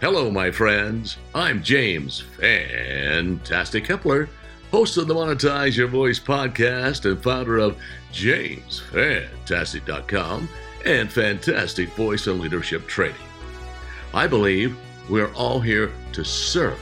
Hello, my friends. I'm James Fantastic Kepler, host of the Monetize Your Voice podcast and founder of JamesFantastic.com and Fantastic Voice and Leadership Training. I believe we're all here to serve,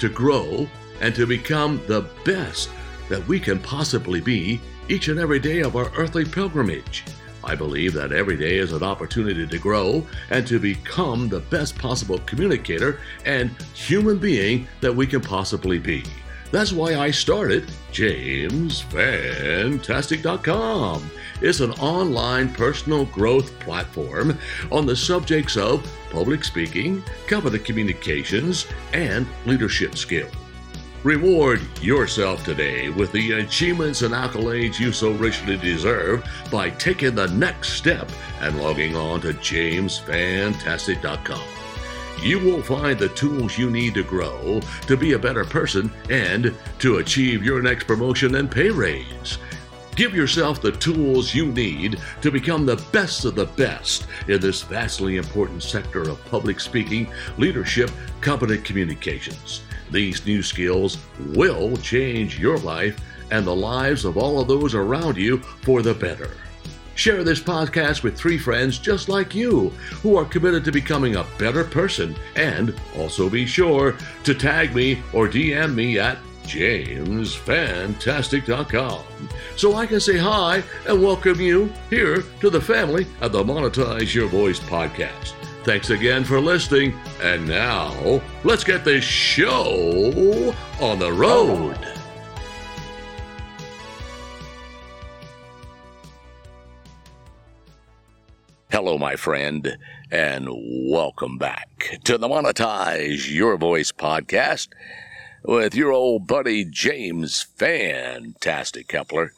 to grow, and to become the best that we can possibly be each and every day of our earthly pilgrimage. I believe that every day is an opportunity to grow and to become the best possible communicator and human being that we can possibly be. That's why I started JamesFantastic.com. It's an online personal growth platform on the subjects of public speaking, confident communications, and leadership skills. Reward yourself today with the achievements and accolades you so richly deserve by taking the next step and logging on to jamesfantastic.com. You will find the tools you need to grow, to be a better person, and to achieve your next promotion and pay raise. Give yourself the tools you need to become the best of the best in this vastly important sector of public speaking, leadership, competent communications. These new skills will change your life and the lives of all of those around you for the better. Share this podcast with three friends just like you who are committed to becoming a better person. And also be sure to tag me or DM me at jamesfantastic.com so I can say hi and welcome you here to the family of the Monetize Your Voice podcast. Thanks again for listening. And now, let's get this show on the road. Hello, my friend, and welcome back to the Monetize Your Voice podcast with your old buddy James Fantastic Kepler.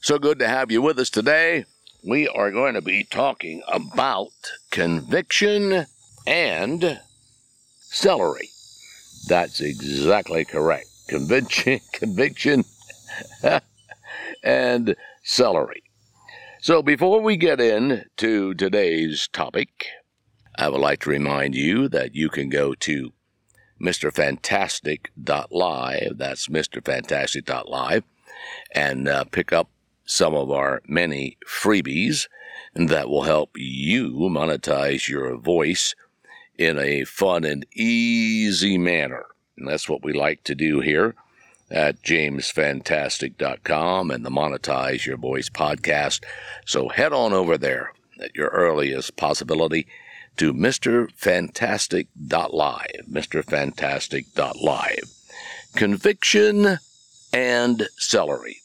So good to have you with us today. We are going to be talking about conviction and celery. That's exactly correct. Conviction, conviction, and celery. So before we get into today's topic, I would like to remind you that you can go to MrFantastic.live. That's MrFantastic.live and uh, pick up some of our many freebies that will help you monetize your voice in a fun and easy manner. And that's what we like to do here at jamesfantastic.com and the Monetize Your Voice podcast. So head on over there at your earliest possibility to MrFantastic.live. MrFantastic.live. Conviction and celery.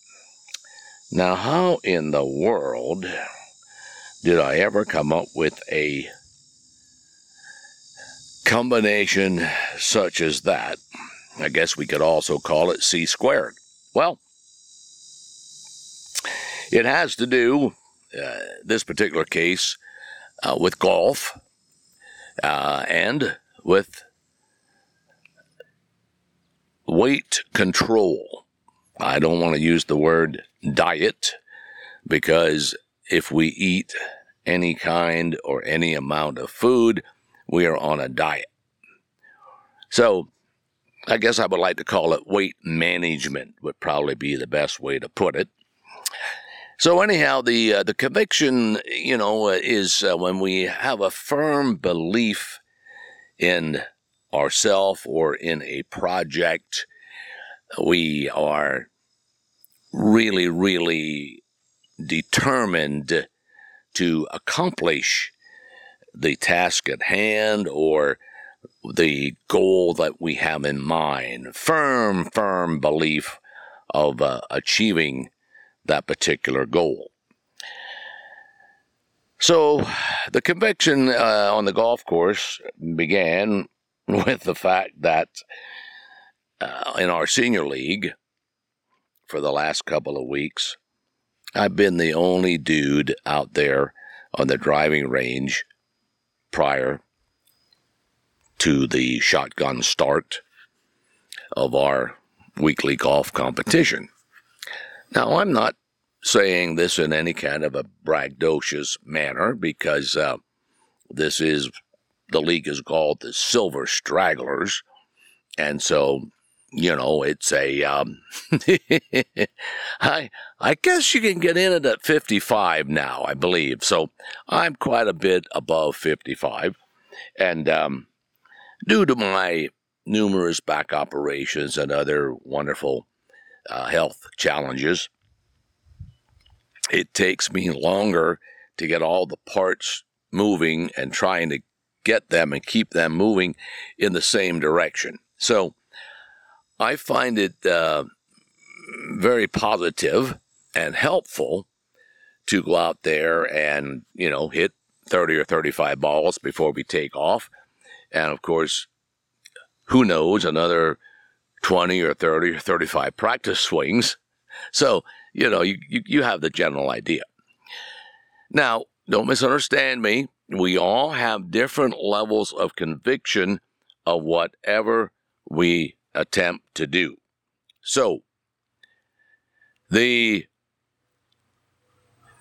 Now, how in the world did I ever come up with a combination such as that? I guess we could also call it C squared. Well, it has to do, uh, this particular case, uh, with golf uh, and with weight control. I don't want to use the word diet because if we eat any kind or any amount of food, we are on a diet. So, I guess I would like to call it weight management would probably be the best way to put it. So anyhow, the uh, the conviction, you know, uh, is uh, when we have a firm belief in ourself or in a project, we are really, really determined to accomplish the task at hand or the goal that we have in mind. Firm, firm belief of uh, achieving that particular goal. So, the conviction uh, on the golf course began with the fact that uh, in our senior league, for the last couple of weeks. I've been the only dude out there on the driving range prior to the shotgun start of our weekly golf competition. Now, I'm not saying this in any kind of a braggadocious manner because uh, this is the league is called the Silver Stragglers. And so, you know, it's a, um, I, I guess you can get in it at 55 now, I believe. So I'm quite a bit above 55. And, um, due to my numerous back operations and other wonderful uh, health challenges, it takes me longer to get all the parts moving and trying to get them and keep them moving in the same direction. So I find it uh, very positive and helpful to go out there and, you know, hit 30 or 35 balls before we take off. And of course, who knows, another 20 or 30 or 35 practice swings. So, you know, you, you, you have the general idea. Now, don't misunderstand me. We all have different levels of conviction of whatever we attempt to do. So, the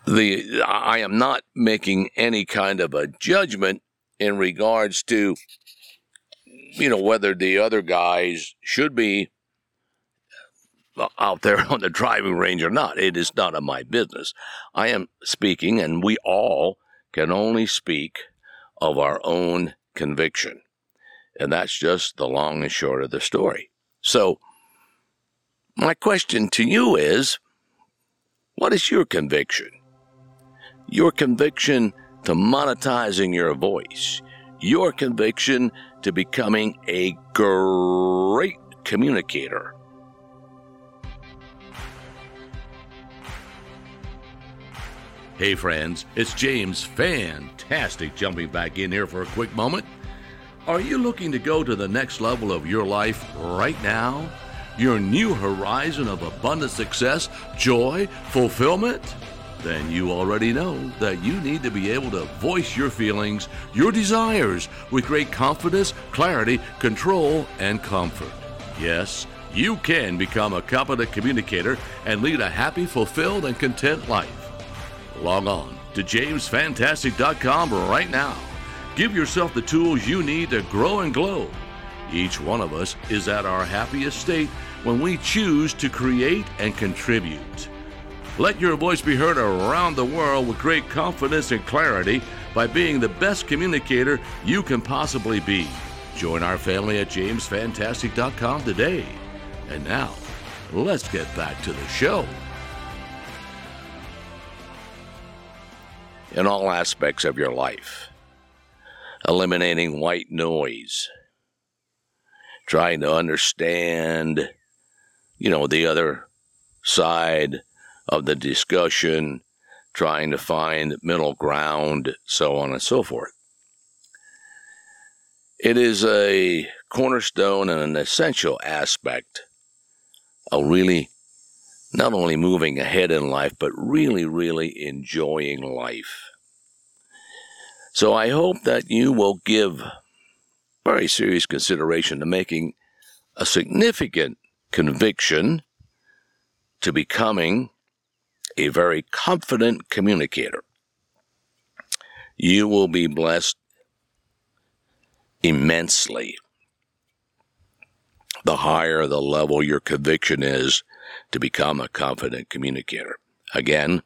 the I am not making any kind of a judgment in regards to you know whether the other guys should be uh, out there on the driving range or not. It is none of my business. I am speaking, and we all can only speak of our own conviction. And that's just the long and short of the story. So, my question to you is what is your conviction? Your conviction to monetizing your voice, your conviction to becoming a great communicator Hey, friends, it's James Fantastic jumping back in here for a quick moment. Are you looking to go to the next level of your life right now? Your new horizon of abundant success, joy, fulfillment? Then you already know that you need to be able to voice your feelings, your desires with great confidence, clarity, control, and comfort. Yes, you can become a competent communicator and lead a happy, fulfilled, and content life. Log on to jamesfantastic.com right now. Give yourself the tools you need to grow and glow. Each one of us is at our happiest state when we choose to create and contribute. Let your voice be heard around the world with great confidence and clarity by being the best communicator you can possibly be. Join our family at jamesfantastic.com today. And now, let's get back to the show. in all aspects of your life, eliminating white noise, trying to understand, you know, the other side of the discussion, trying to find middle ground, so on and so forth. It is a cornerstone and an essential aspect of really not only moving ahead in life, but really, really enjoying life. So I hope that you will give very serious consideration to making a significant conviction to becoming a very confident communicator. You will be blessed immensely. The higher the level your conviction is to become a confident communicator. Again,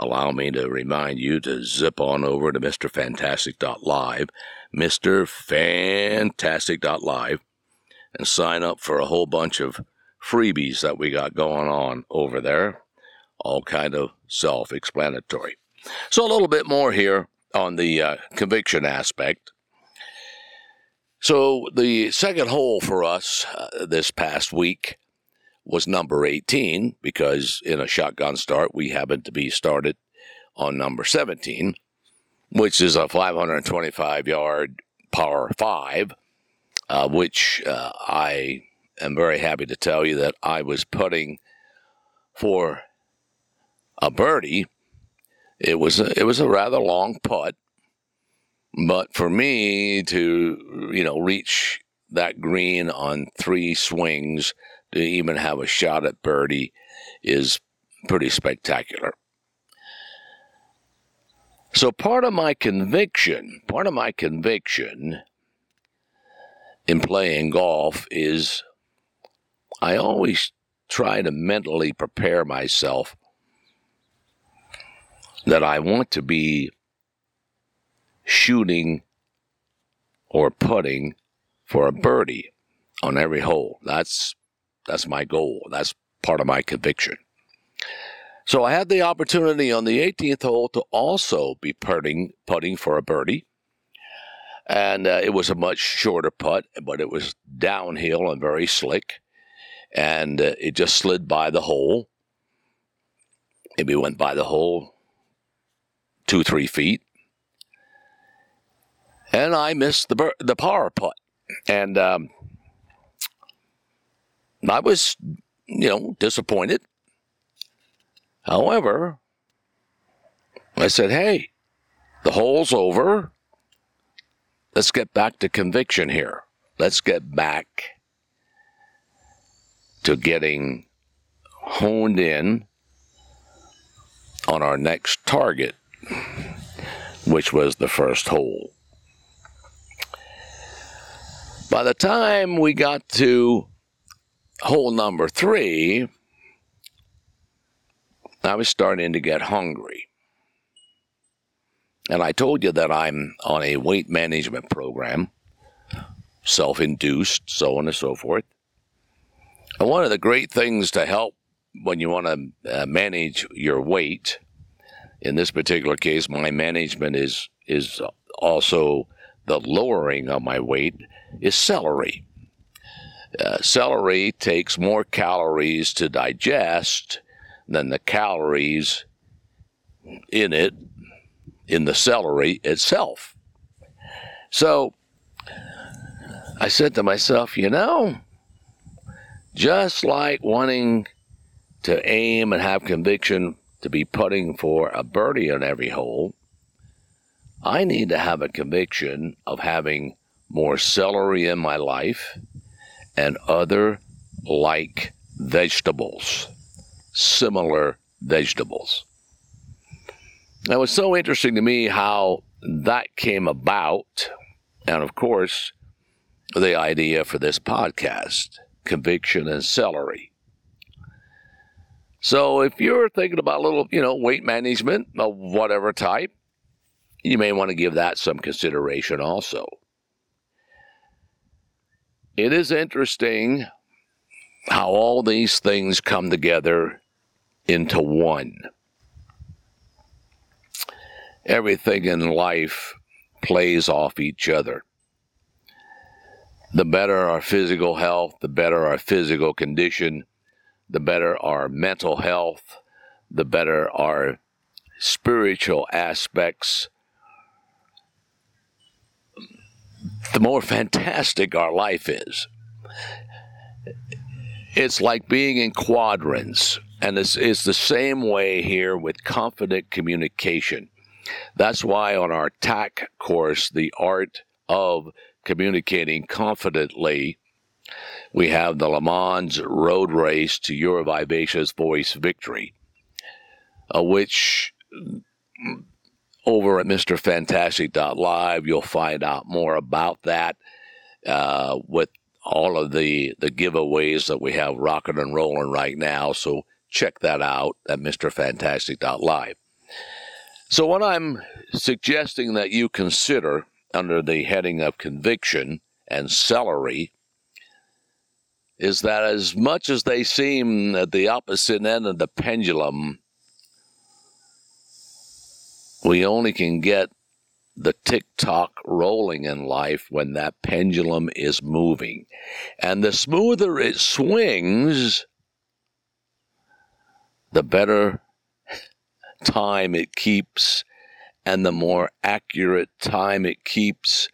allow me to remind you to zip on over to MrFantastic.live, MrFantastic.live, and sign up for a whole bunch of freebies that we got going on over there. All kind of self-explanatory. So a little bit more here on the uh, conviction aspect. So the second hole for us uh, this past week was number 18 because in a shotgun start, we happened to be started on number 17, which is a 525 yard par five, uh, which uh, I am very happy to tell you that I was putting for a birdie. It was a, it was a rather long putt, but for me to you know reach that green on three swings to even have a shot at birdie is pretty spectacular. So part of my conviction, part of my conviction in playing golf is I always try to mentally prepare myself that I want to be shooting or putting for a birdie on every hole. That's that's my goal. That's part of my conviction. So I had the opportunity on the 18th hole to also be putting putting for a birdie. And uh, it was a much shorter putt, but it was downhill and very slick. And uh, it just slid by the hole. Maybe went by the hole two, three feet. And I missed the, the par putt. And um, I was, you know, disappointed. However, I said, hey, the hole's over. Let's get back to conviction here. Let's get back to getting honed in on our next target, which was the first hole. By the time we got to hole number three, I was starting to get hungry. And I told you that I'm on a weight management program, self induced, so on and so forth. And one of the great things to help when you want to uh, manage your weight, in this particular case, my management is, is also the lowering of my weight, is celery. Uh, celery takes more calories to digest than the calories in it, in the celery itself. So I said to myself, you know, just like wanting to aim and have conviction to be putting for a birdie on every hole, I need to have a conviction of having more celery in my life and other like vegetables similar vegetables. Now, it was so interesting to me how that came about. And of course, the idea for this podcast conviction and celery. So, if you're thinking about a little, you know, weight management of whatever type, you may want to give that some consideration also. It is interesting how all these things come together into one. Everything in life plays off each other. The better our physical health, the better our physical condition, the better our mental health, the better our spiritual aspects, the more fantastic our life is it's like being in quadrants. And it's, it's the same way here with confident communication. That's why on our TAC course, the art of communicating confidently, we have the Le Mans road race to your vivacious voice victory, uh, which over at MrFantastic.live, you'll find out more about that uh, with all of the, the giveaways that we have rocking and rolling right now. So check that out at MrFantastic.live. So, what I'm suggesting that you consider under the heading of conviction and celery is that as much as they seem at the opposite end of the pendulum, we only can get the tick tock rolling in life when that pendulum is moving. And the smoother it swings, the better time it keeps and the more accurate time it keeps.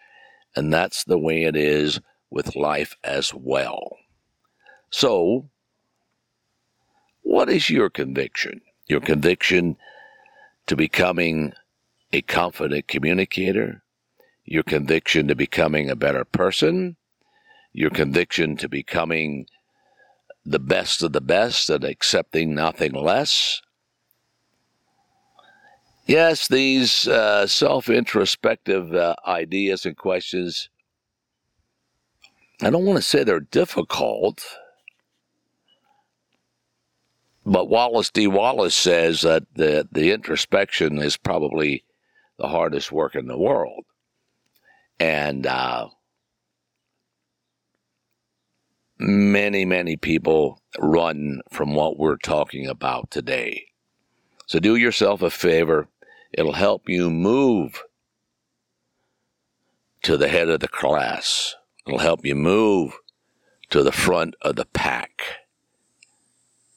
And that's the way it is with life as well. So, what is your conviction? Your conviction to becoming a confident communicator, your conviction to becoming a better person, your conviction to becoming the best of the best and accepting nothing less. Yes, these uh, self introspective uh, ideas and questions, I don't want to say they're difficult, but Wallace D. Wattles says that the, the introspection is probably the hardest work in the world. And uh, many, many people run from what we're talking about today. So do yourself a favor. It'll help you move to the head of the class. It'll help you move to the front of the pack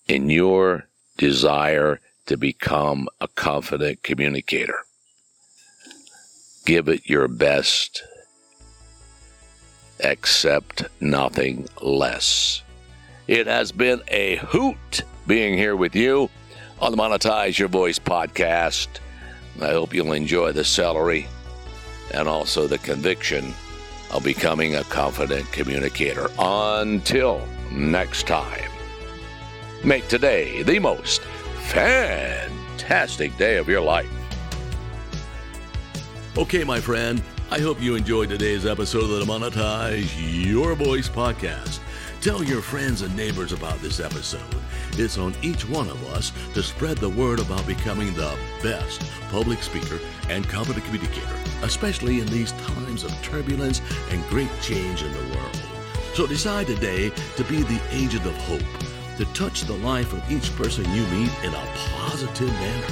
in your desire to become a confident communicator. Give it your best. Accept nothing less. It has been a hoot being here with you on the Monetize Your Voice podcast. I hope you'll enjoy the celery and also the conviction of becoming a confident communicator. Until next time, make today the most fantastic day of your life. Okay, my friend, I hope you enjoyed today's episode of the Monetize Your Voice podcast. Tell your friends and neighbors about this episode. It's on each one of us to spread the word about becoming the best public speaker and competent communicator, especially in these times of turbulence and great change in the world. So decide today to be the agent of hope, to touch the life of each person you meet in a positive manner.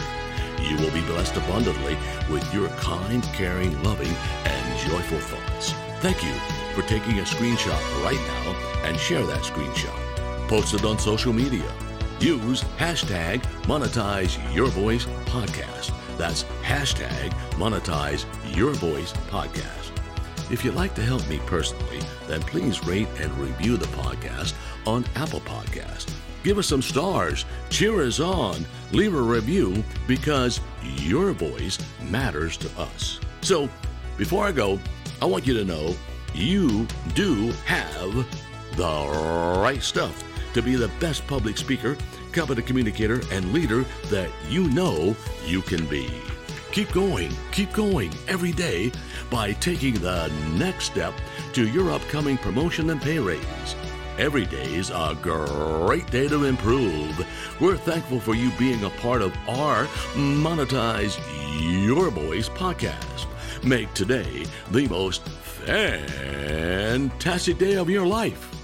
You will be blessed abundantly with your kind, caring, loving, and joyful thoughts. Thank you for taking a screenshot right now and share that screenshot. Post it on social media. Use hashtag monetize your voice podcast. That's hashtag monetize your voice podcast. If you'd like to help me personally, then please rate and review the podcast on Apple Podcast. Give us some stars, cheer us on, leave a review because your voice matters to us. So, before I go, I want you to know you do have the right stuff to be the best public speaker, competent communicator, and leader that you know you can be. Keep going, keep going every day by taking the next step to your upcoming promotion and pay raise. Every day is a great day to improve. We're thankful for you being a part of our Monetize Your Voice podcast. Make today the most fantastic day of your life.